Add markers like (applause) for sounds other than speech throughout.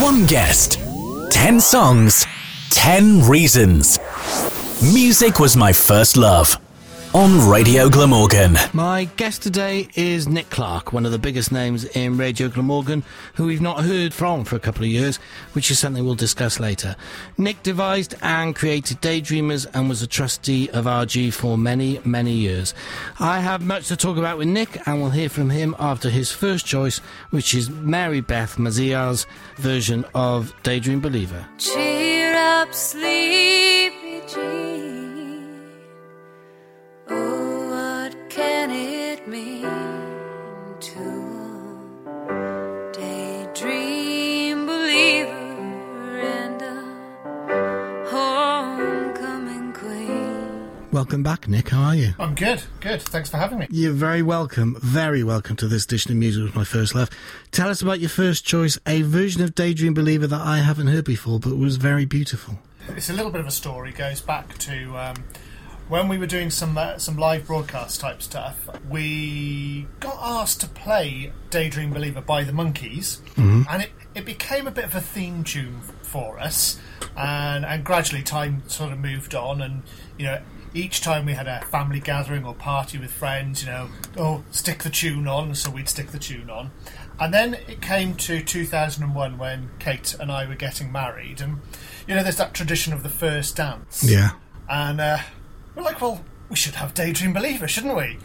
One guest, 10 songs, 10 reasons. Music was my first love. On Radio Glamorgan. My guest today is Nick Clark, one of the biggest names in Radio Glamorgan, who we've not heard from for a couple of years, which is something we'll discuss later. Nick devised and created Daydreamers and was a trustee of RG for many, many years. I have much to talk about with Nick, and we'll hear from him after his first choice, which is Mary Beth Maziarz's version of Daydream Believer. Cheer up, sleepy dream. Oh, what can it mean to daydream believer and a homecoming queen? Welcome back, Nick. How are you? I'm good, good. Thanks for having me. You're very welcome, very welcome to this edition of Music with My First Love. Tell us about your first choice, a version of Daydream Believer that I haven't heard before, but was very beautiful. It's a little bit of a story. Goes back to um, when we were doing some uh, some live broadcast type stuff. We got asked to play "Daydream Believer" by the Monkees, and it, it became a bit of a theme tune for us. And and gradually time sort of moved on, and you know. Each time we had a family gathering or party with friends, you know, oh, stick the tune on, so we'd stick the tune on. And then it came to 2001 when Kate and I were getting married, and you know, there's that tradition of the first dance. Yeah. And uh, we're like, well, we should have Daydream Believer, shouldn't we?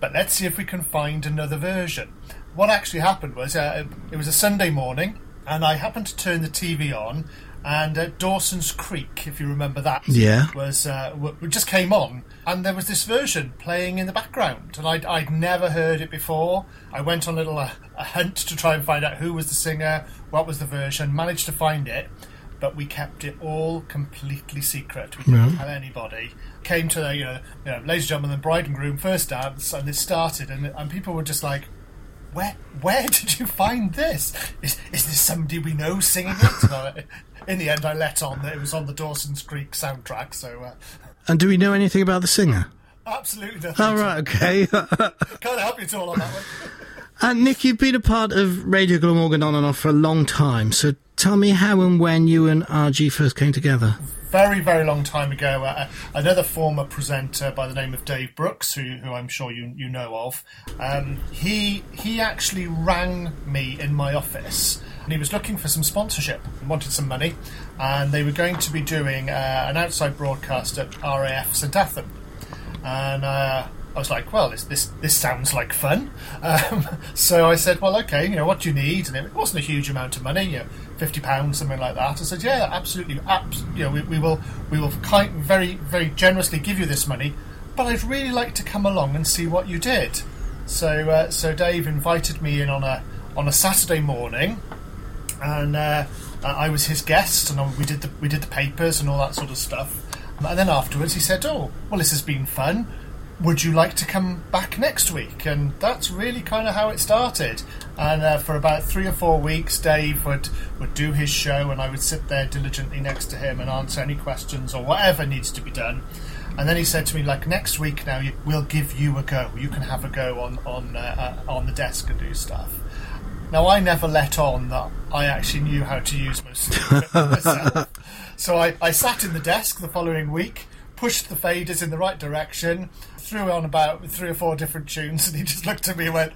But let's see if we can find another version. What actually happened was uh, it was a Sunday morning, and I happened to turn the TV on, and uh, Dawson's Creek, if you remember that, Yeah. was uh, w- just came on, and there was this version playing in the background, and I'd, I'd never heard it before. I went on a little uh, a hunt to try and find out who was the singer, what was the version, managed to find it, but we kept it all completely secret. We didn't tell anybody. Came to the, you know, you know, ladies and gentlemen, the bride and groom first dance, and it started, and, and people were just like, where where did you find this? Is, is this somebody we know singing it? In the end, I let on that it was on the Dawson's Creek soundtrack, so uh, And do we know anything about the singer? absolutely nothing. Oh, right, okay. (laughs) Can't help you at all on that one. (laughs) and Nick, you've been a part of Radio Glamorgan on and off for a long time, so tell me how and when you and RG first came together. Very, very long time ago, uh, another former presenter by the name of Dave Brooks, who, who I'm sure you you know of, um, he he actually rang me in my office. And he was looking for some sponsorship and wanted some money, and they were going to be doing uh, an outside broadcast at RAF St Athan. and uh, I was like, "Well, this this this sounds like fun." (laughs) Um, so I said, "Well, okay, you know, what do you need?" And it wasn't a huge amount of money, you know, fifty pounds, something like that. I said, "Yeah, absolutely, abs- you know, we, we will we will kind, very very generously give you this money, but I'd really like to come along and see what you did." So uh, so Dave invited me in on a on a Saturday morning, and uh, I was his guest, and we did the we did the papers and all that sort of stuff. And then afterwards, he said, "Oh, well, this has been fun. Would you like to come back next week?" And that's really kind of how it started. And uh, for about three or four weeks, Dave would would do his show, and I would sit there diligently next to him and answer any questions or whatever needs to be done. And then he said to me, like next week now, we'll give you a go. You can have a go on on uh, uh, on the desk and do stuff. Now, I never let on that I actually knew how to use most of the myself. So I, I sat in the desk the following week, pushed the faders in the right direction, threw on about three or four different tunes, and he just looked at me and went,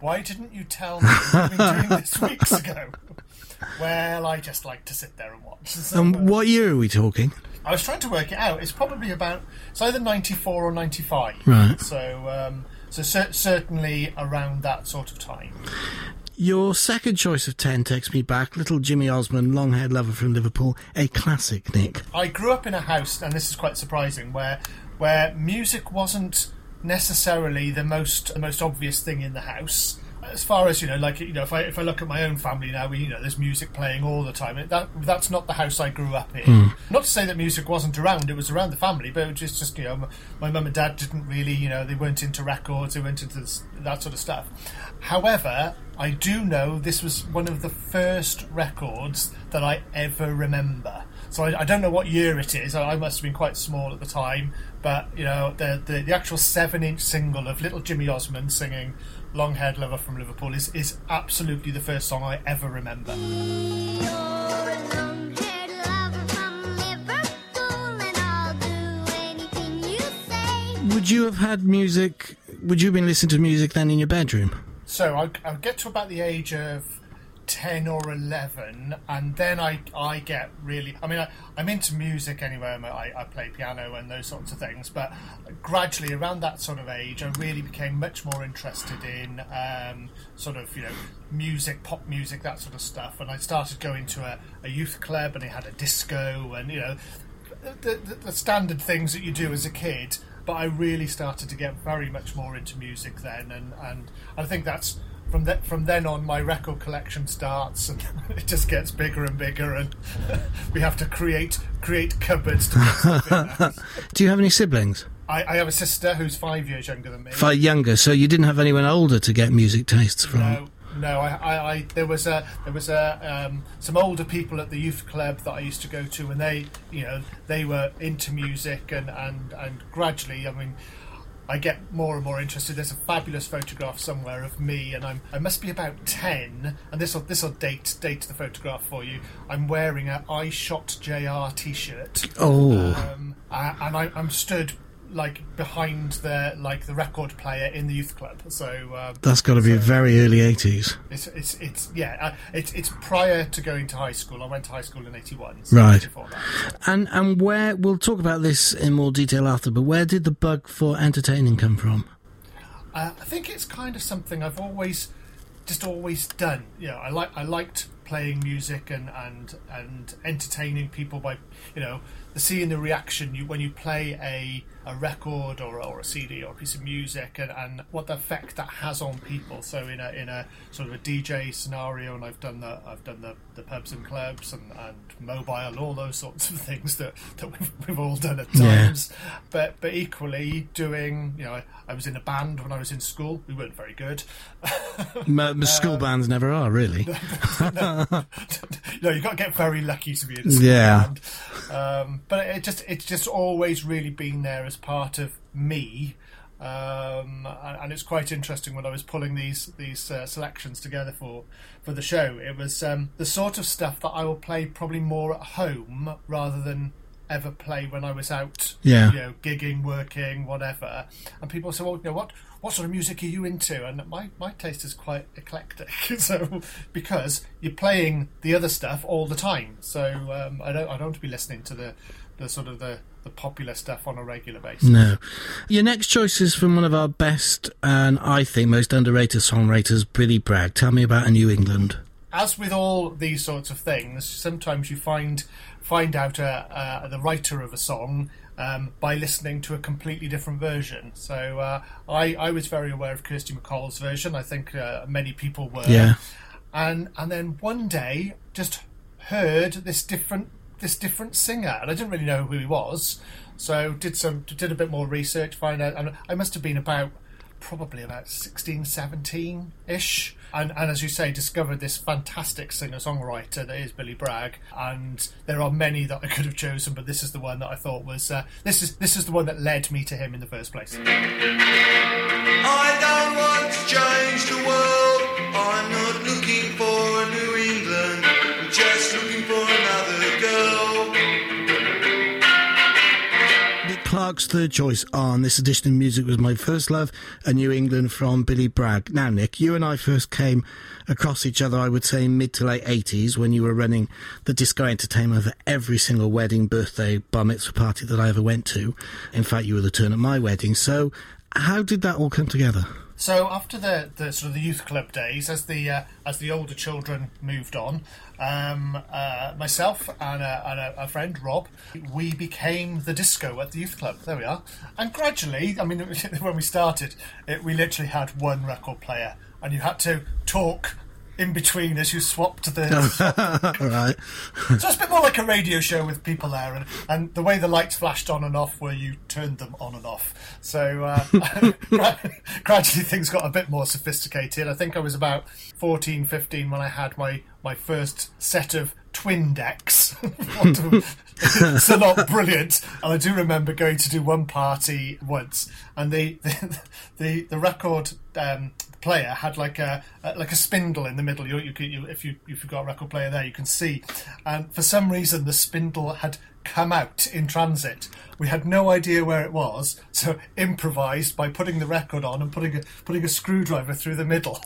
Why didn't you tell me you've been doing this (laughs) weeks ago? Well, I just like to sit there and watch. So, And uh, what year are we talking? I was trying to work it out. It's probably about it's either ninety four or ninety five. Right. So um, so cer- certainly around that sort of time. Your second choice of 10 takes me back. Little Jimmy Osmond, long haired lover from Liverpool. A classic, Nick. I grew up in a house, and this is quite surprising, where where music wasn't necessarily the most the most obvious thing in the house. As far as you know, like you know, if I if I look at my own family now, we you know, there's music playing all the time. That that's not the house I grew up in. Hmm. Not to say that music wasn't around; it was around the family, but it was just just you know, my- my mum and dad didn't really you know they weren't into records, they weren't into this, that sort of stuff. However, I do know this was one of the first records that I ever remember. So I, I don't know what year it is. I I must have been quite small at the time, but you know the the, the actual seven-inch single of Little Jimmy Osmond singing Long Haired Lover from Liverpool is, is absolutely the first song I ever remember. Would you have had music? Would you have been listening to music then in your bedroom? So I, I get to about the age of 10 or 11 and then I, I get really I mean I, I'm into music anyway I, I play piano and those sorts of things but gradually around that sort of age I really became much more interested in um, sort of you know music pop music that sort of stuff and I started going to a, a youth club and they had a disco and you know the, the, the standard things that you do as a kid but I really started to get very much more into music then and, and I think that's from that from then on my record collection starts and (laughs) it just gets bigger and bigger and (laughs) we have to create create cupboards to put stuff in there. Do you have any siblings? I, I have a sister who's five years younger than me. Five younger, so you didn't have anyone older to get music tastes from. No, no. I, I, I there was a there was a um, some older people at the youth club that I used to go to, and they you know they were into music, and and and gradually, I mean. I get more and more interested. There's a fabulous photograph somewhere of me, and I'm I must be about ten, and this will this will date date the photograph for you. I'm wearing a I shot J.R. T-shirt, Oh, um, and I, I'm stood like behind the like the record player in the youth club. So um, that's got to be so- very early 80s. it's it's it's yeah. Uh, it's it's prior to going to high school. I went to high school in '81. So Right. And and where we'll talk about this in more detail after, but where did the bug for entertaining come from? Uh, I think it's kind of something I've always just always done. You know, I like I liked playing music and and and entertaining people by you know the seeing the reaction you when you play a a record or, or a CD or a piece of music and, and what the effect that has on people. So in a in a sort of a DJ scenario, and I've done the I've done the, the pubs and clubs and, and mobile, all those sorts of (laughs) things that, that we've, we've all done at Yeah. times. But but equally doing you know I, I was in a band when I was in school. We weren't very good. M- m- (laughs) school bands never are really. (laughs) no, you got to get very lucky to be in a school Yeah. band. Um, but it just it's just always really been there as part of me. Um, and, it's quite interesting when I was pulling these these uh, selections together for for the show. It was um, the sort of stuff that I will play probably more at home rather than ever play when I was out, Yeah. you know, gigging, working, whatever. And people say, "Well, you know, what what sort of music are you into?" And my my taste is quite eclectic. (laughs) so because you're playing the other stuff all the time, so um, I don't I don't want to be listening to the the sort of the the popular stuff on a regular basis. No. Your next choice is from one of our best and I think most underrated songwriters, Billy Bragg. Tell me about a New England. as with all these sorts of things, sometimes you find find out uh, uh, the writer of a song um, by listening to a completely different version. So uh, I, I was very aware of Kirsty MacColl's version. I think uh, many people were. Yeah. And and then one day just heard this different this different singer, and I didn't really know who he was. So did some did a bit more research, find out, and I must have been about probably about 16, 17 ish. And, and as you say, discovered this fantastic singer songwriter that is Billy Bragg. And there are many that I could have chosen, but this is the one that I thought was uh, this is this is the one that led me to him in the first place. Clark's third choice on this edition of Music Was My First Love, a New England from Billy Bragg. Now, Nick, you and I first came across each other, I would say, mid to late 80s when you were running the disco entertainment for every single wedding, birthday, bar mitzvah party that I ever went to. In fact, you were the turn at my wedding. So, how did that all come together? So after the, the sort of the youth club days, as the uh, as the older children moved on, um, uh, myself and, a, and a, a friend Rob, we became the disco at the youth club. There we are. And gradually, I mean, (laughs) when we started, it, we literally had one record player, and you had to talk in between as you swapped the. (laughs) Right. (laughs) so it's a bit more like a radio show with people there, and, and the way the lights flashed on and off where you turned them on and off. So uh, (laughs) gradually things got a bit more sophisticated. I think I was about 14, 15 when I had my, my first set of twin decks. (laughs) so lot brilliant. And I do remember going to do one party once, and the (laughs) the the, the record um, player had like a, a like a spindle in the middle. You, you, you if you if you've got a record player there, you can see. And for some reason, the spindle had come out in transit. We had no idea where it was, so (laughs) improvised by putting the record on and putting a putting a screwdriver through the middle.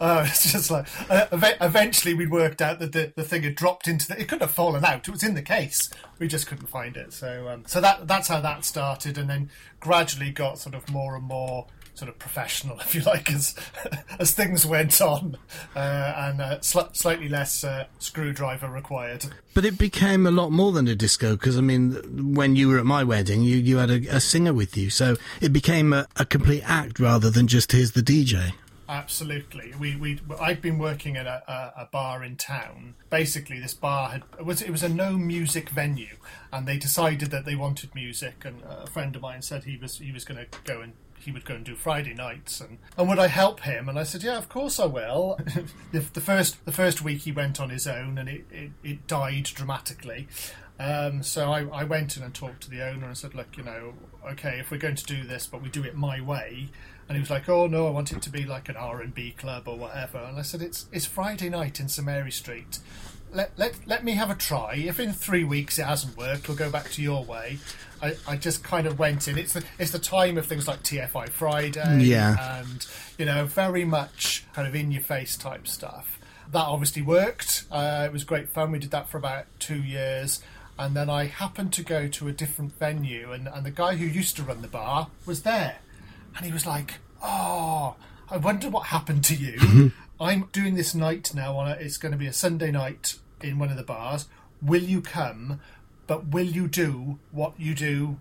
Uh, (laughs) it's just like uh, eventually we worked out that the, the thing had dropped into the. It couldn't have fallen out. It was in the case. We just couldn't find it. So um, so that that's how that started, and then gradually got sort of more and more sort of professional, (laughs) if you like, as (laughs) as things went on, uh, and uh, sli- slightly less uh, screwdriver required. But it became a lot more than a disco because I mean, when you were at my wedding, you, you had a, a singer with you, so it became a, a complete act rather than just here's the DJ. Absolutely. We we I'd been working at a, a, bar in town. Basically, this bar had was it was a no music venue, and they decided that they wanted music. And a friend of mine said he was he was going to go and he would go and do Friday nights, and, and would I help him? And I said, yeah, of course I will. (laughs) the, the first the first week he went on his own, and it it, it died dramatically. Um, so I, I went in and talked to the owner and said, look, you know, okay, if we're going to do this, but we do it my way. And he was like, oh no, I want it to be like an R and B club or whatever. And I said, it's it's Friday night in St Mary Street. Let, let, let me have a try. If in three weeks it hasn't worked, we'll go back to your way. I, I just kind of went in. It's the it's the time of things like TFI Friday, Yeah. and you know, very much kind of in your face type stuff. That obviously worked. Uh, it was great fun. We did that for about two years. And then I happened to go to a different venue, and, and the guy who used to run the bar was there. And he was like, Oh, I wonder what happened to you. I'm doing this night now. On a, It's going to be a Sunday night in one of the bars. Will you come? But will you do what you do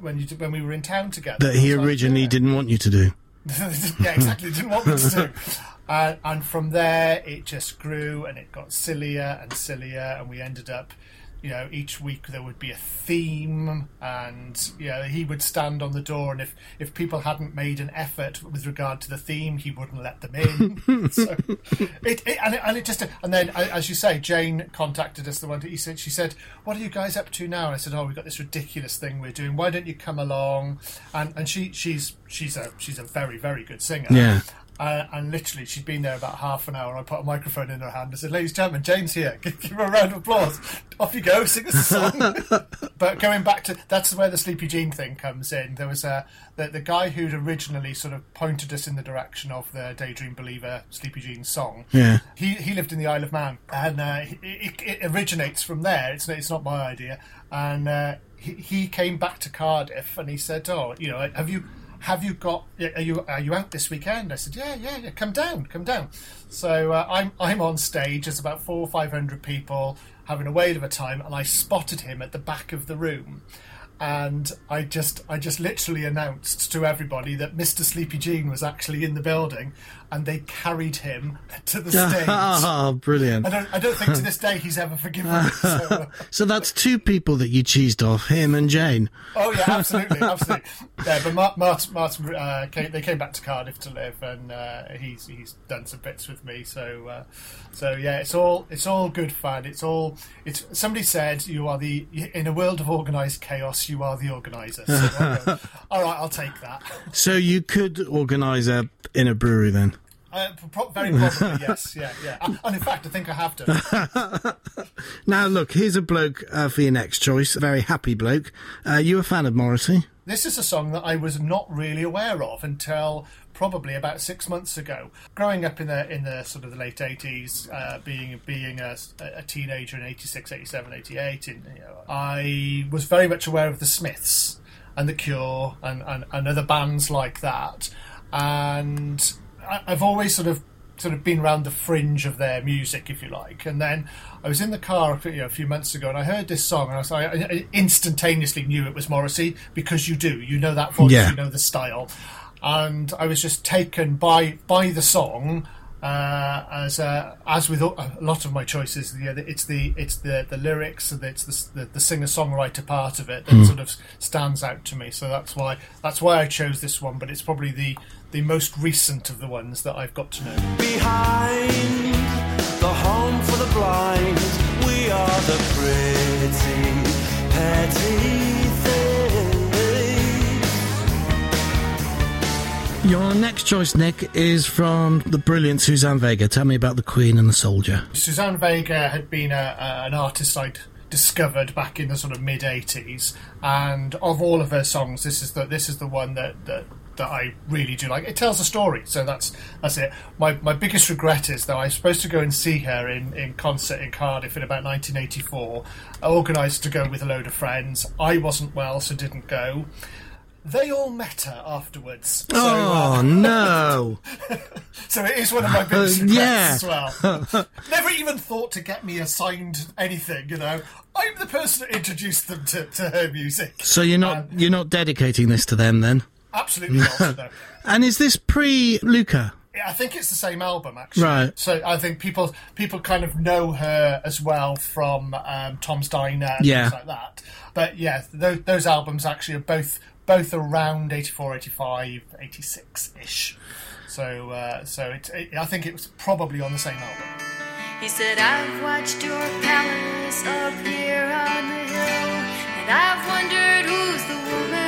when you when we were in town together? That he was like, originally "Yeah." didn't want you to do. (laughs) yeah, exactly. Didn't want me to do. (laughs) Uh, and from there, it just grew and it got sillier and sillier, and we ended up, you know, each week there would be a theme, and you know, he would stand on the door, and if if people hadn't made an effort with regard to the theme, he wouldn't let them in. (laughs) so it, it and it and it just and then as you say, Jane contacted us. The one day. he said she said, "What are you guys up to now?" And I said, "Oh, we've got this ridiculous thing we're doing. Why don't you come along?" And and she she's she's a she's a very very good singer. Yeah. Uh, and literally, she'd been there about half an hour. I put a microphone in her hand. I said, "Ladies and gentlemen, Jane's here. Give, (laughs) give her a round of applause. Off you go, sing us a song." (laughs) but going back to that's where the Sleepy Jean thing comes in. There was a the, the guy who'd originally sort of pointed us in the direction of the Daydream Believer Sleepy Jean song. Yeah. He he lived in the Isle of Man, and uh, it, it, it originates from there. It's it's not my idea. And uh, he, he came back to Cardiff, and he said, "Oh, you know, have you?" Have you got? Are you are you out this weekend? I said, yeah, yeah, yeah. Come down, come down. So uh, I'm I'm on stage. There's about four or five hundred people having a whale of a time, and I spotted him at the back of the room, and I just I just literally announced to everybody that Mr. Sleepy Jean was actually in the building, and they carried him to the (laughs) stage. Oh, brilliant. I don't I don't think to this day he's ever forgiven me. So, (laughs) So that's two people that you cheesed off, him and Jane. Oh yeah, absolutely, (laughs) absolutely. Yeah, but Martin, Martin, Martin uh, came, they came back to Cardiff to live, and uh, he's he's done some bits with me. So uh, so yeah, it's all it's all good fun. It's all it's. Somebody said you are the in a world of organised chaos, you are the organizer. So, all right, I'll take that. So you could organise a in a brewery then. Uh, pro- very probably (laughs) yes, yeah, yeah. And and in fact, I think I have done. (laughs) Now look, here's a bloke uh, for your next choice. A very happy bloke. Uh, you a fan of Morrissey? This is a song that I was not really aware of until probably about six months ago. Growing up in the in the sort of the late eighties, uh, being being a, a teenager in 86, 87, 88, and, you know, I was very much aware of the Smiths and the Cure and, and, and other bands like that, and I, I've always sort of sort of been around the fringe of their music, if you like. And then I was in the car you know, a few months ago, and I heard this song, and I, was, I, I instantaneously knew it was Morrissey because you do, you know that voice, Yeah. you know the style, and I was just taken by by the song. Uh, as uh, as with a lot of my choices, the, it's the it's the, the lyrics and it's the, the, the singer songwriter part of it that sort of stands out to me. So that's why that's why I chose this one. But it's probably the the most recent of the ones that I've got to know. Behind the home for the blind, we are the pretty, petty things. Your next choice, Nick, is from the brilliant Suzanne Vega. Tell me about the Queen and the Soldier. Suzanne Vega had been a, a, an artist I'd discovered back in the sort of mid 80s and of all of her songs this is the this is the one that that that I really do like. It tells a story, so that's that's it. My my biggest regret is that I was supposed to go and see her in in concert in Cardiff in about 1984. I Organised to go with a load of friends. I wasn't well, so didn't go. They all met her afterwards. So, Oh, uh, no. (laughs) so it is one of my biggest (laughs) Uh, regrets yeah. as well. (laughs) Never even thought to get me assigned anything, you know. I'm the person that introduced them to, to her music. So you're not Um, you're not dedicating this to them then? Absolutely not. (laughs) No. And is this pre Luka? I think it's the same album actually. Right. So I think people people kind of know her as well from um, Tom's Diner and Yeah. things like that. But yeah, those, those albums actually are both both around 84, 85, 86 ish. So uh, so it, it, I think it was probably on the same album. He said, I've watched your palace up here on the hill, and I've wondered who's the woman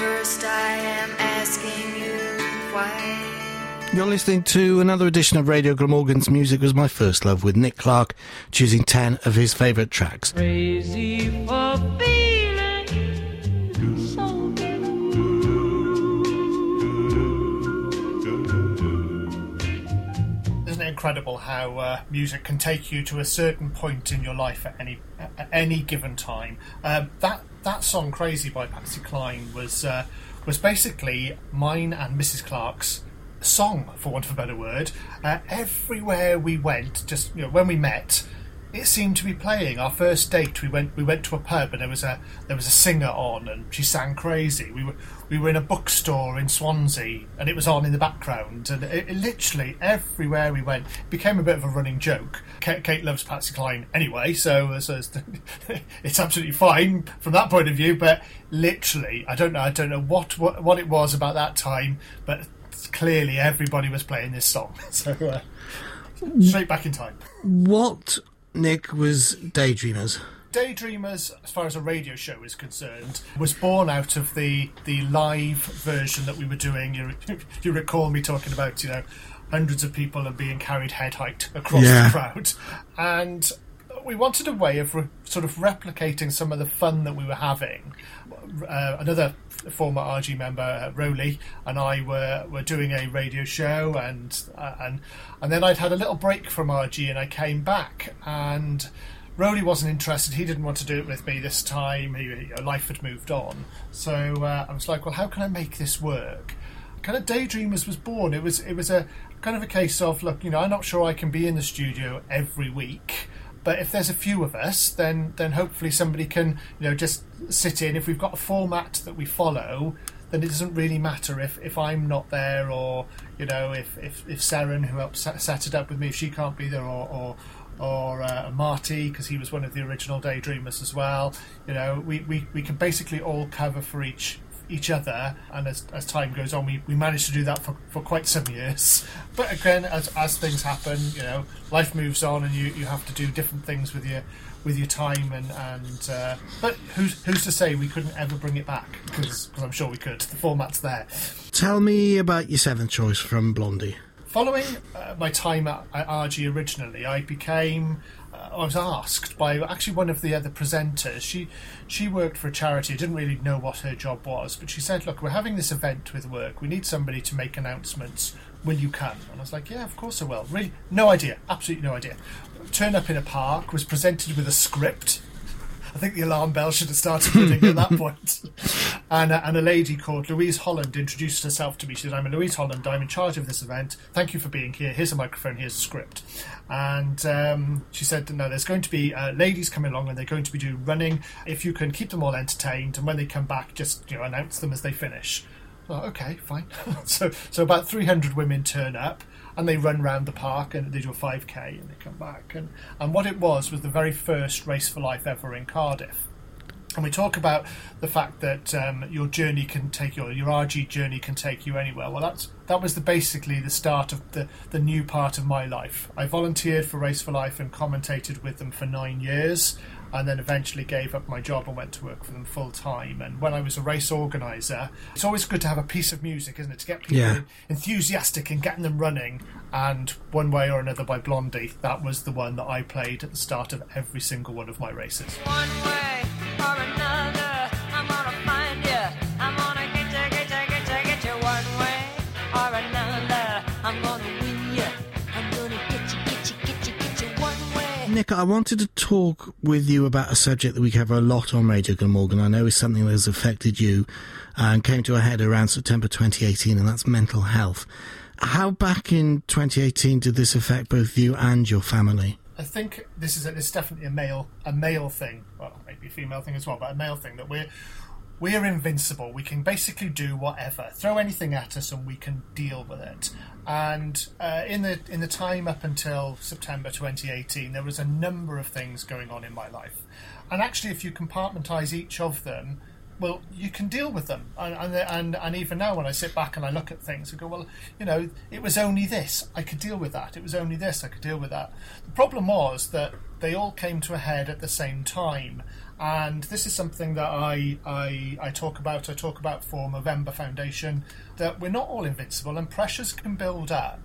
first, I am asking you why. You're listening to another edition of Radio Glamorgan's Music Was My First Love with Nick Clark choosing 10 of his favourite tracks. Crazy for feeling so Isn't it incredible how uh, music can take you to a certain point in your life at any at any given time? Um, that that song "Crazy" by Patsy Cline was uh, was basically mine and Mrs. Clark's song, for want of a better word. Uh, everywhere we went, just you know, when we met, it seemed to be playing. Our first date, we went we went to a pub and there was a there was a singer on and she sang crazy. We were we were in a bookstore in Swansea and it was on in the background and it, it literally everywhere we went became a bit of a running joke. Kate, Kate loves Patsy Cline anyway, so, so it's, (laughs) it's absolutely fine from that point of view. But literally, I don't know I don't know what what, what it was about that time, but clearly everybody was playing this song. (laughs) So uh, straight back in time. What, Nick, was Daydreamers? Daydreamers, as far as a radio show is concerned, was born out of the the live version that we were doing. You, (laughs) you recall me talking about, you know, hundreds of people and being carried head height across Yeah. the crowd, and we wanted a way of re- sort of replicating some of the fun that we were having. Uh, another former RG member, uh, Rowley, and I were, were doing a radio show, and uh, and and then I'd had a little break from RG, and I came back, and Rowley wasn't interested. He didn't want to do it with me this time. He, you know, life had moved on, so uh, I was like, well, how can I make this work? Kind of Daydreamers was born. It was it was a kind of a case of look, you know, I'm not sure I can be in the studio every week. But if there's a few of us, then then hopefully somebody can you know just sit in. If we've got a format that we follow, then it doesn't really matter if, if I'm not there or you know if if, if Saren who helped set, it up with me if she can't be there or or, or uh, Marty because he was one of the original Daydreamers as well. You know we, we, we can basically all cover for each each other and as, as time goes on we, we managed to do that for, for quite some years (laughs) but again as, as things happen you know life moves on and you, you have to do different things with your with your time and and uh, but who's who's to say we couldn't ever bring it back because I'm sure we could the format's there Tell me about your seventh choice from Blondie. Following uh, my time at, at RG originally, I became. Uh, I was asked by actually one of the other presenters. She she worked for a charity. I didn't really know what her job was, but she said, "Look, we're having this event with work. We need somebody to make announcements. Will you come?" And I was like, "Yeah, of course I will." Really, no idea. Absolutely no idea. Turned up in a park. Was presented with a script. I think the alarm bell should have started ringing at that point. (laughs) And, uh, and a lady called Louise Holland introduced herself to me. She said, I'm Louise Holland, I'm in charge of this event. Thank you for being here. Here's a microphone, here's a script. And um, she said, No, there's going to be uh, ladies coming along and they're going to be doing running. If you can keep them all entertained, and when they come back, just you know announce them as they finish. Okay, fine. (laughs) so, so about 300 women turn up and they run round the park and they do a 5k and they come back. And, and what it was was the very first Race for Life ever in Cardiff. And we talk about the fact that um, your journey can take you, your RG journey can take you anywhere. Well, that's that was the basically the start of the the new part of my life. I volunteered for Race for Life and commentated with them for nine years, and then eventually gave up my job and went to work for them full time. And when I was a race organizer, it's always good to have a piece of music, isn't it, to get people Yeah. enthusiastic and getting them running. And one way or another by Blondie, that was the one that I played at the start of every single one of my races. One way or another, Nick, I wanted to talk with you about a subject that we cover a lot on Radio Glamorgan. I know is something that has affected you uh, and came to a head around September 2018, and that's mental health. How back in 2018 did this affect both you and your family? I think this is a, this is definitely a male a male thing. Well, maybe a female thing as well, but a male thing that we're we're invincible. We can basically do whatever, throw anything at us, and we can deal with it. And uh, in the in the time up until September 2018, there was a number of things going on in my life. And actually, if you compartmentalize each of them, well, you can deal with them. And, and, and, and even now, when I sit back and I look at things, I go, well, you know, it was only this. I could deal with that. It was only this. I could deal with that. The problem was that they all came to a head at the same time. And this is something that I, I, I talk about. I talk about for Movember Foundation that we're not all invincible and pressures can build up.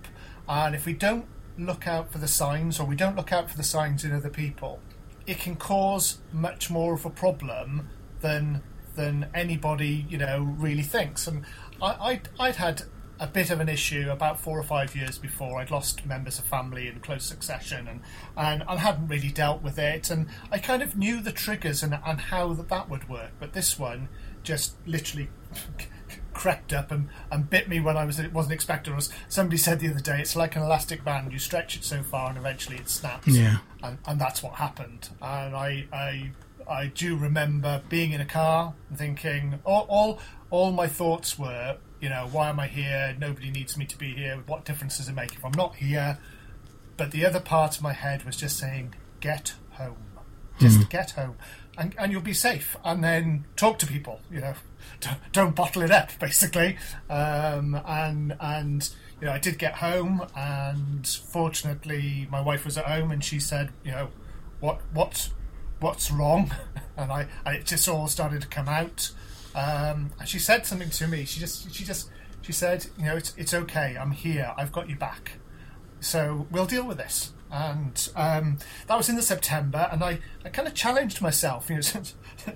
And if we don't look out for the signs or we don't look out for the signs in other people, it can cause much more of a problem than than anybody you know really thinks. And I, I'd, I'd had a bit of an issue about four or five years before. I'd lost members of family in close succession, and and I hadn't really dealt with it. And I kind of knew the triggers and and how that that would work. But this one just literally. (laughs) crept up and, and bit me when I was it wasn't expecting. As somebody said the other day, it's like an elastic band. You stretch it so far, and eventually it snaps Yeah. and, and that's what happened. And I, I, I do remember being in a car and thinking, all, all, all my thoughts were, you know, why am I here? Nobody needs me to be here. What difference does it make if I'm not here? But the other part of my head was just saying, get home, just get home, and and you'll be safe. And then talk to people, you know, (laughs) don't, don't bottle it up, basically. Um, and and you know, I did get home, and fortunately, my wife was at home, and she said, you know, what what what's wrong? (laughs) And I and it just all started to come out. Um, and she said something to me. She just she just she said, you know, it's it's okay. I'm here. I've got you back. So we'll deal with this. And um, that was in the September, and I, I kind of challenged myself, you know,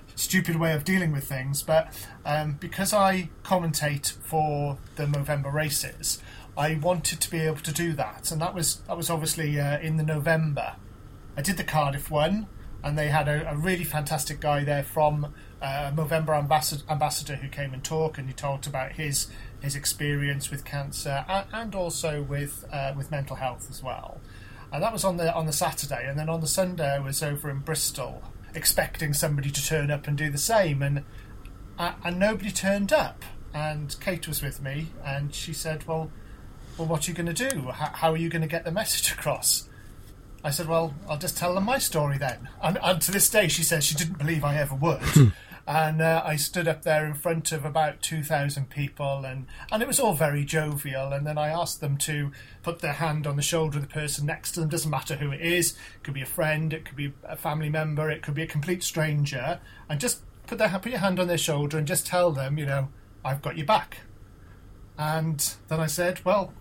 (laughs) stupid way of dealing with things, but um, because I commentate for the November races, I wanted to be able to do that, and that was that was obviously uh, in the November. I did the Cardiff one, and they had a, a really fantastic guy there from uh, Movember ambassador, ambassador who came and talked, and he talked about his his experience with cancer and, and also with uh, with mental health as well. And that was on the on the Saturday, and then on the Sunday I was over in Bristol, expecting somebody to turn up and do the same, and uh, and nobody turned up. And Kate was with me, and she said, "Well, well, what are you going to do? How, how are you going to get the message across?" I said, "Well, I'll just tell them my story then." And, and to this day, she says she didn't believe I ever would. (clears throat) and uh, I stood up there in front of about two thousand people, and and it was all very jovial. And then I asked them to put their hand on the shoulder of the person next to them. Doesn't matter who it is. It could be a friend. It could be a family member. It could be a complete stranger. And just put their put your hand on their shoulder and just tell them, you know, I've got your back. And then I said, well,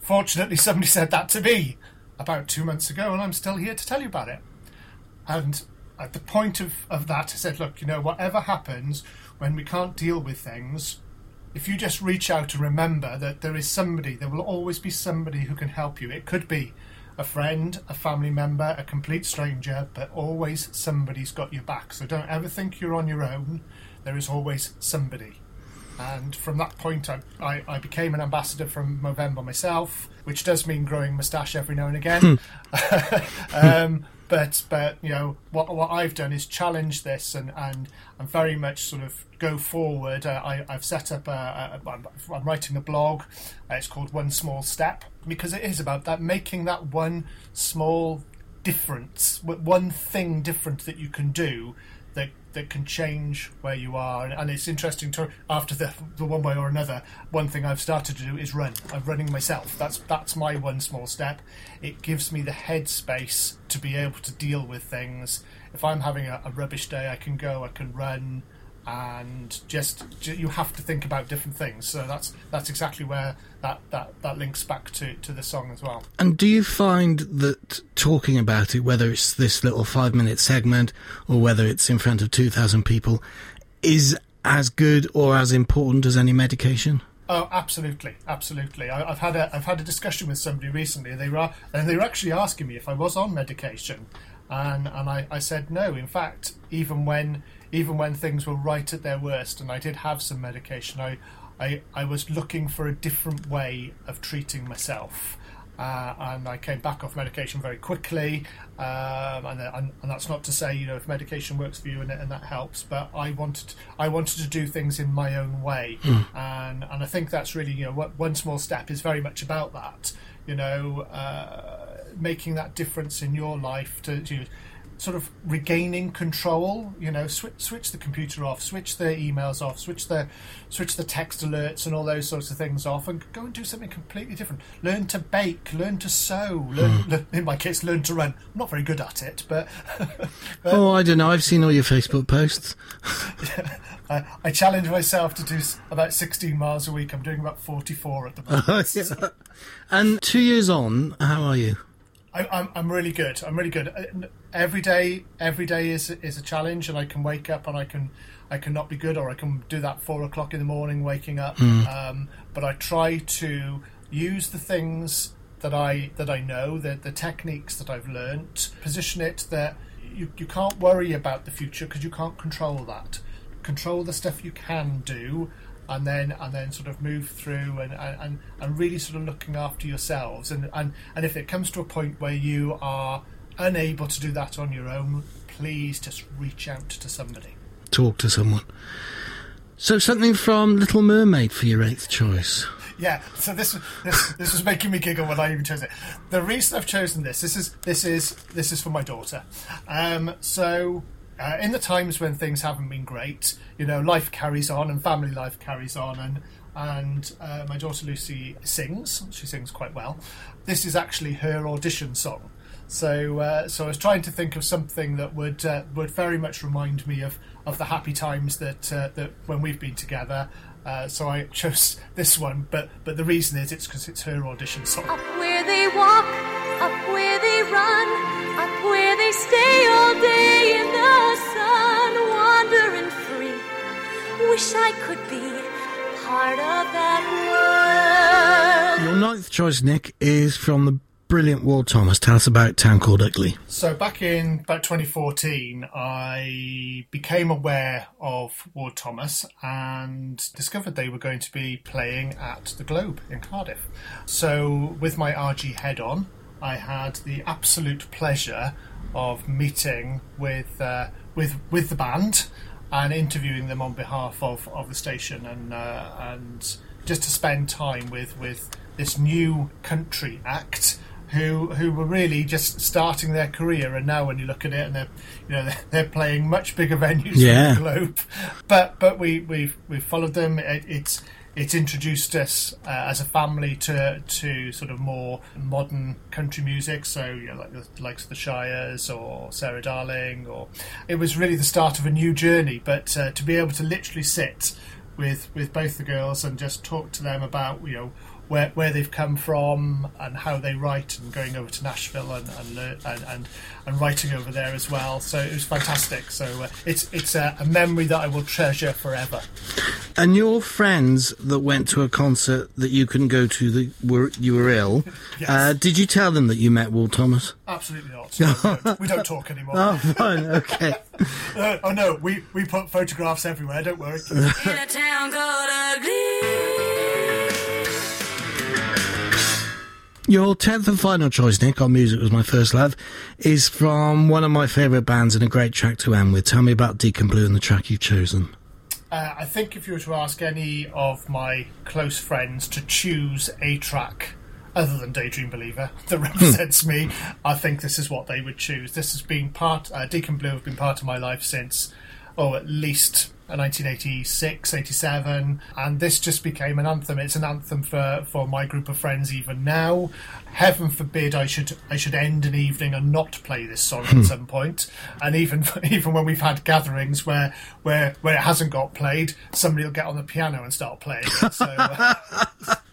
fortunately, somebody said that to me about two months ago, and I'm still here to tell you about it. And at the point of, of that, I said, look, you know, whatever happens when we can't deal with things, if you just reach out and remember that there is somebody, there will always be somebody who can help you. It could be a friend, a family member, a complete stranger, but always somebody's got your back. So don't ever think you're on your own. There is always somebody. And from that point, I, I, I became an ambassador from Movember myself, which does mean growing moustache every now and again. (laughs) (laughs) um, but but you know what what I've done is challenge this and and and very much sort of go forward. Uh, I I've set up a, a I'm, I'm writing a blog. Uh, it's called One Small Step because it is about that making that one small difference, one thing different that you can do that can change where you are, and, and it's interesting to after the, the one way or another. One thing I've started to do is run. I'm running myself. That's that's my one small step. It gives me the headspace to be able to deal with things. If I'm having a, a rubbish day, I can go. I can run and just you have to think about different things. So that's that's exactly where that, that, that links back to, to the song as well. And do you find that talking about it, whether it's this little five minute segment or whether it's in front of 2,000 people, is as good or as important as any medication? Oh, absolutely, absolutely. I, I've had a I've had a discussion with somebody recently. They were and they were actually asking me if I was on medication, and and I, I said no. In fact, even when even when things were right at their worst, and I did have some medication, I I, I was looking for a different way of treating myself. Uh, and I came back off medication very quickly, um, and, and, and that's not to say you know if medication works for you and, and that helps, but I wanted I wanted to do things in my own way, and and I think that's really you know one small step is very much about that, you know, uh, making that difference in your life to, to sort of regaining control. You know, switch switch the computer off, switch the emails off, switch the switch the text alerts and all those sorts of things off, and go and do something completely different. Learn to bake, learn to sew. Learn, hmm. learn- in my case, learn to run. I'm not very good at it, but (laughs) oh, I don't know. I've seen all your Facebook posts. (laughs) I, I challenge myself to do about 16 miles a week. I'm doing about 44 at the (laughs) moment. And two years on, how are you? I, I'm, I'm really good. I'm really good. Uh, Every day, every day is is a challenge, and I can wake up and I can I can not be good, or I can do that four o'clock in the morning, waking up. Um, but I try to use the things that I that I know, the the techniques that I've learnt, position it that you you can't worry about the future because you can't control that. Control the stuff you can do, and then and then sort of move through and, and, and really sort of looking after yourselves and, and, and if it comes to a point where you are unable to do that on your own please just reach out to somebody. Talk to someone. So, something from Little Mermaid for your eighth choice. yeah so this this this was making me giggle when I even chose it. The reason I've chosen this this is this is this is for my daughter. Um, so uh, in the times when things haven't been great you know life carries on and family life carries on and and uh, my daughter Lucy sings. She sings quite well. This is actually her audition song so uh, so I was trying to think of something that would uh, would very much remind me of, of the happy times that uh, that when we've been together uh, so I chose (laughs) this one, but but the reason is it's because it's her audition song. Up where they walk, up where they run, up where they stay all day in the sun, wandering free. Wish I could be part of that world. Your ninth choice, Nick, is from the brilliant Ward Thomas. Tell us about Town Called Ugly. So back in about 2014, I became aware of Ward Thomas and discovered they were going to be playing at the Globe in Cardiff. So with my RG head on, I had the absolute pleasure of meeting with uh, with with the band and interviewing them on behalf of, of the station and uh, and just to spend time with with this new country act who who were really just starting their career and now when you look at it and they're you know (laughs) they're, they're playing much bigger venues Yeah. the globe. (laughs) But but we we've we've followed them. It, it's it's introduced us uh, as a family to to sort of more modern country music. So you know like the likes of the Shires or Sarah Darling or it was really the start of a new journey. But uh, to be able to literally sit with with both the girls and just talk to them about you know where where they've come from and how they write and going over to Nashville and and and, and, and writing over there as well. So it was fantastic. So uh, it's it's a, a memory that I will treasure forever. And your friends that went to a concert that you couldn't go to, that were you were ill. (laughs) Yes. uh, did you tell them that you met Ward Thomas? Absolutely not. (laughs) No, we, don't, we don't talk anymore. Oh, fine, okay. (laughs) Uh, oh no, we we put photographs everywhere. Don't worry. Your tenth and final choice, Nick, on music was my first love, is from one of my favourite bands and a great track to end with. Tell me about Deacon Blue and the track you've chosen. Uh, I think if you were to ask any of my close friends to choose a track other than Daydream Believer (laughs) that represents me, I think this is what they would choose. This has been part, uh, Deacon Blue have been part of my life since oh, at least 1986, 87, and this just became an anthem. It's an anthem for, for my group of friends even now. Heaven forbid I should I should end an evening and not play this song at some point. And even (laughs) even when we've had gatherings where where where it hasn't got played, somebody will get on the piano and start playing. it. So. Uh,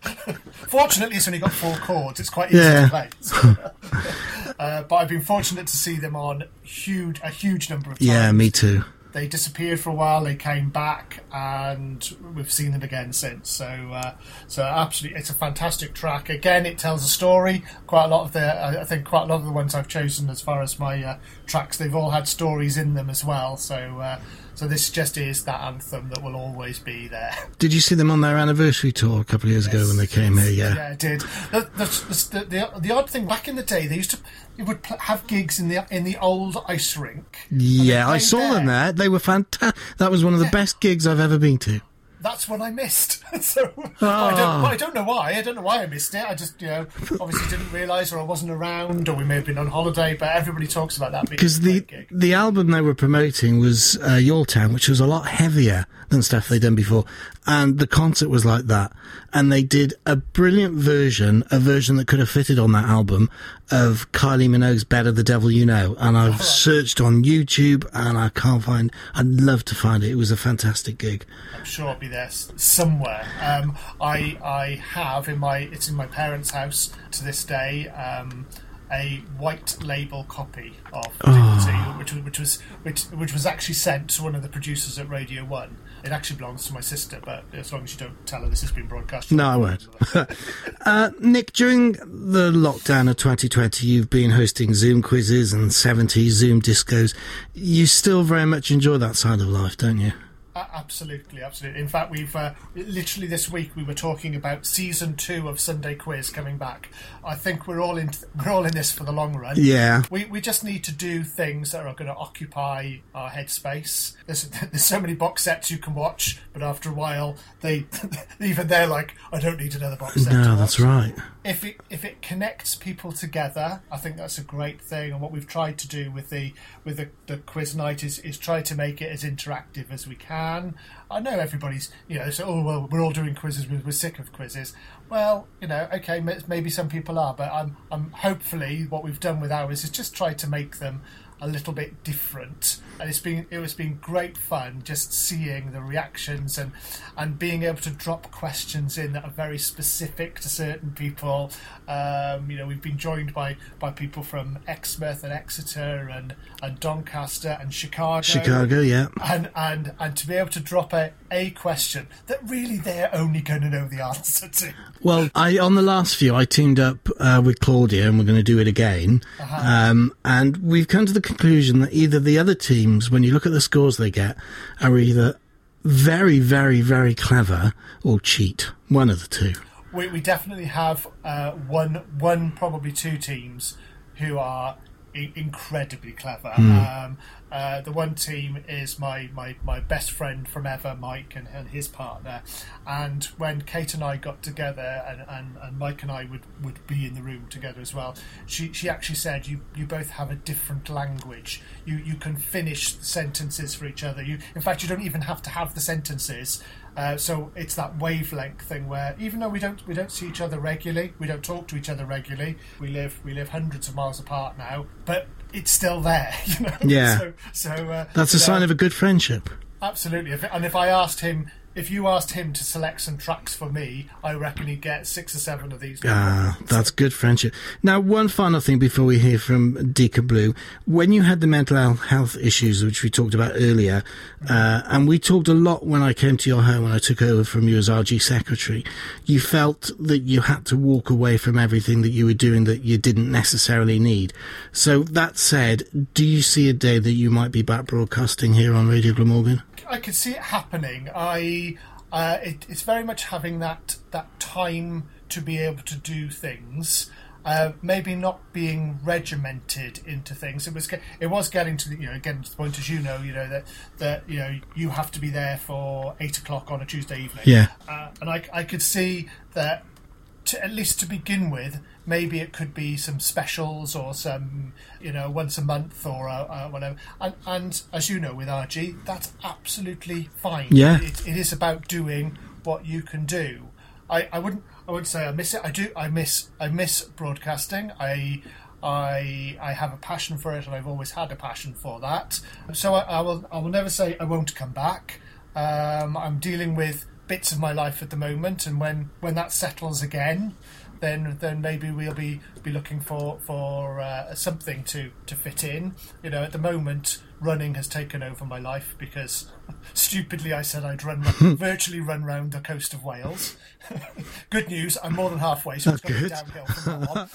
(laughs) Fortunately, it's only got four chords. It's quite easy Yeah. to play. So, (laughs) uh, but I've been fortunate to see them on huge a huge number of times. Yeah, me too. They disappeared for a while. They came back, and we've seen them again since. So, uh, so absolutely, it's a fantastic track. Again, it tells a story. Quite a lot of the, I I think, quite a lot of the ones I've chosen as far as my uh, tracks, they've all had stories in them as well. So, uh, so this just is that anthem that will always be there. (laughs) Did you see them on their anniversary tour a couple of years ago when they came here? Yeah. Yeah, it did. The, the, the, the, the odd thing back in the day, they used to they would have gigs in the in the old ice rink. Yeah, I saw them there. They were fantastic. That was one of the best gigs I've ever been to. That's what I missed. (laughs) so but I, Ah. don't, I don't know why. I don't know why I missed it. I just you know obviously didn't realise, or I wasn't around, or we may have been on holiday. But everybody talks about that Because the the album they were promoting was uh, Your Town, which was a lot heavier than stuff they'd done before, and the concert was like that. And they did a brilliant version, a version that could have fitted on that album of Kylie Minogue's "Better the Devil You Know." And I've (laughs) searched on YouTube, and I can't find. I'd love to find it. It was a fantastic gig. I'm sure I'll be there s- somewhere. Um, I I have in my it's in my parents' house to this day. Um, a white label copy of Ah. Dignity, which was which was which, which was actually sent to one of the producers at Radio One. It actually belongs to my sister, but as long as you don't tell her this has been broadcast. No, I won't. (laughs) uh, Nick, during the lockdown of 2020, you've been hosting Zoom quizzes and 70 Zoom discos. You still very much enjoy that side of life, don't you? Absolutely, absolutely. In fact, we've uh, literally this week we were talking about season two of Sunday Quiz coming back. I think we're all in we're all in this for the long run. Yeah. We, we just need to do things that are going to occupy our headspace. There's, (laughs) there's so many box sets you can watch, but after a while, they (laughs) even they're like, I don't need another box set. to No, that's watch." right. if it if it connects people together, I think that's a great thing. And what we've tried to do with the with the, the quiz night is is try to make it as interactive as we can. I know everybody's you know so oh well we're all doing quizzes we're, we're sick of quizzes. Well you know okay maybe some people are, but I'm I'm hopefully what we've done with ours is just try to make them a little bit different. And it's been it was been great fun just seeing the reactions and and being able to drop questions in that are very specific to certain people. Um, you know we've been joined by by people from Exmouth and Exeter and and Doncaster and Chicago. Chicago, yeah. and and and to be able to drop a a question that really they're only going to know the answer to. Well, I on the last few, I teamed up uh, with Claudia, and we're going to do it again. Um, and we've come to the conclusion that either the other teams, when you look at the scores they get, are either very, very, very clever or cheat. One of the two. we, we definitely have uh, one, one probably two teams who are I- incredibly clever. Um, uh, the one team is my, my, my best friend from ever, Mike, and, and his partner. And when Kate and I got together, and, and, and Mike and I would, would be in the room together as well, she, she actually said, you, you both have a different language. You, you can finish sentences for each other. You, in fact, you don't even have to have the sentences. Uh, so it's that wavelength thing where even though we don't we don't see each other regularly, we don't talk to each other regularly. We live we live hundreds of miles apart now, but it's still there. (laughs) You know. Yeah. So, so uh, That's a know, sign of a good friendship. absolutely. And if I asked him. If you asked him to select some tracks for me, I reckon he'd get six or seven of these. Ah, that's good friendship. Now, one final thing before we hear from Deacon Blue. When you had the mental health issues, which we talked about earlier, uh, and we talked a lot when I came to your home when I took over from you as RG secretary, you felt that you had to walk away from everything that you were doing that you didn't necessarily need. So, that said, do you see a day that you might be back broadcasting here on Radio Glamorgan? I could see it happening. I uh, it, it's very much having that that time to be able to do things. Uh, maybe not being regimented into things. It was it was getting to the you know getting to the point as you know you know that that you know you have to be there for eight o'clock on a Tuesday evening. Yeah. uh, and I I could see that to, at least to begin with, maybe it could be some specials or some, you know, once a month or uh, uh, whatever. And, and as you know, with RG, that's absolutely fine. Yeah. It, it is about doing what you can do. I, I wouldn't I wouldn't say I miss it. I do. I miss I miss broadcasting. I I I have a passion for it, and I've always had a passion for that. So I, I will I will never say I won't come back. Um, I'm dealing with bits of my life at the moment, and when when that settles again, then then maybe we'll be be looking for for uh, something to to fit in. You know, at the moment, running has taken over my life because (laughs) stupidly I said I'd run (laughs) virtually run round the coast of Wales. (laughs) good news, I'm more than halfway, so it's going downhill from now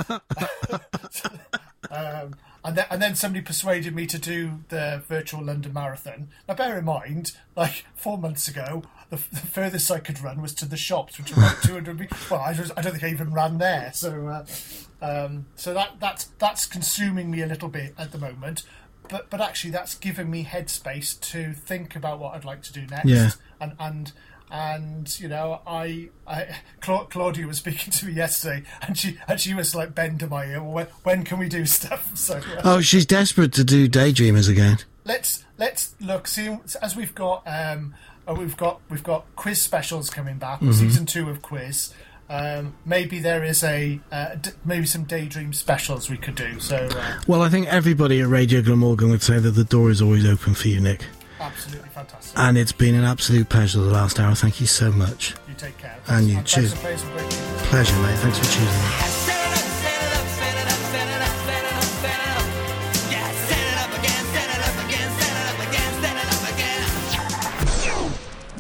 on. um, and then, and then somebody persuaded me to do the virtual London Marathon. Now, bear in mind, like four months ago, the, the furthest I could run was to the shops, which are about (laughs) 200 meters. Well, I, was, I don't think I even ran there. So, uh, um, so that that's that's consuming me a little bit at the moment. But but actually, that's giving me headspace to think about what I'd like to do next. Yeah. And and and you know, I, I Cla- Claudia was speaking to me yesterday, and she and she was like, "Bend to my ear. well, When, when can we do (laughs) stuff?" So. Uh, Oh, she's desperate to do Daydreamers again. let's let's look see as we've got um uh, we've got we've got quiz specials coming back season two of quiz um maybe there is a uh, d- maybe some daydream specials we could do so uh, Well, I think everybody at Radio Glamorgan would say that the door is always open for you, Nick. absolutely fantastic And it's been an absolute pleasure the last hour. Thank you so much. you take care And you, thanks cheers. for playing some great music. Pleasure, mate. Thanks for choosing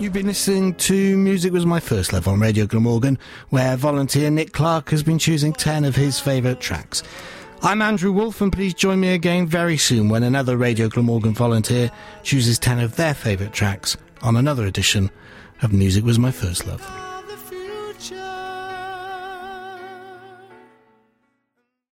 You've been listening to Music Was My First Love on Radio Glamorgan, where volunteer Nick Clark has been choosing 10 of his favourite tracks. I'm Andrew Wolf, and please join me again very soon when another Radio Glamorgan volunteer chooses 10 of their favourite tracks on another edition of Music Was My First Love.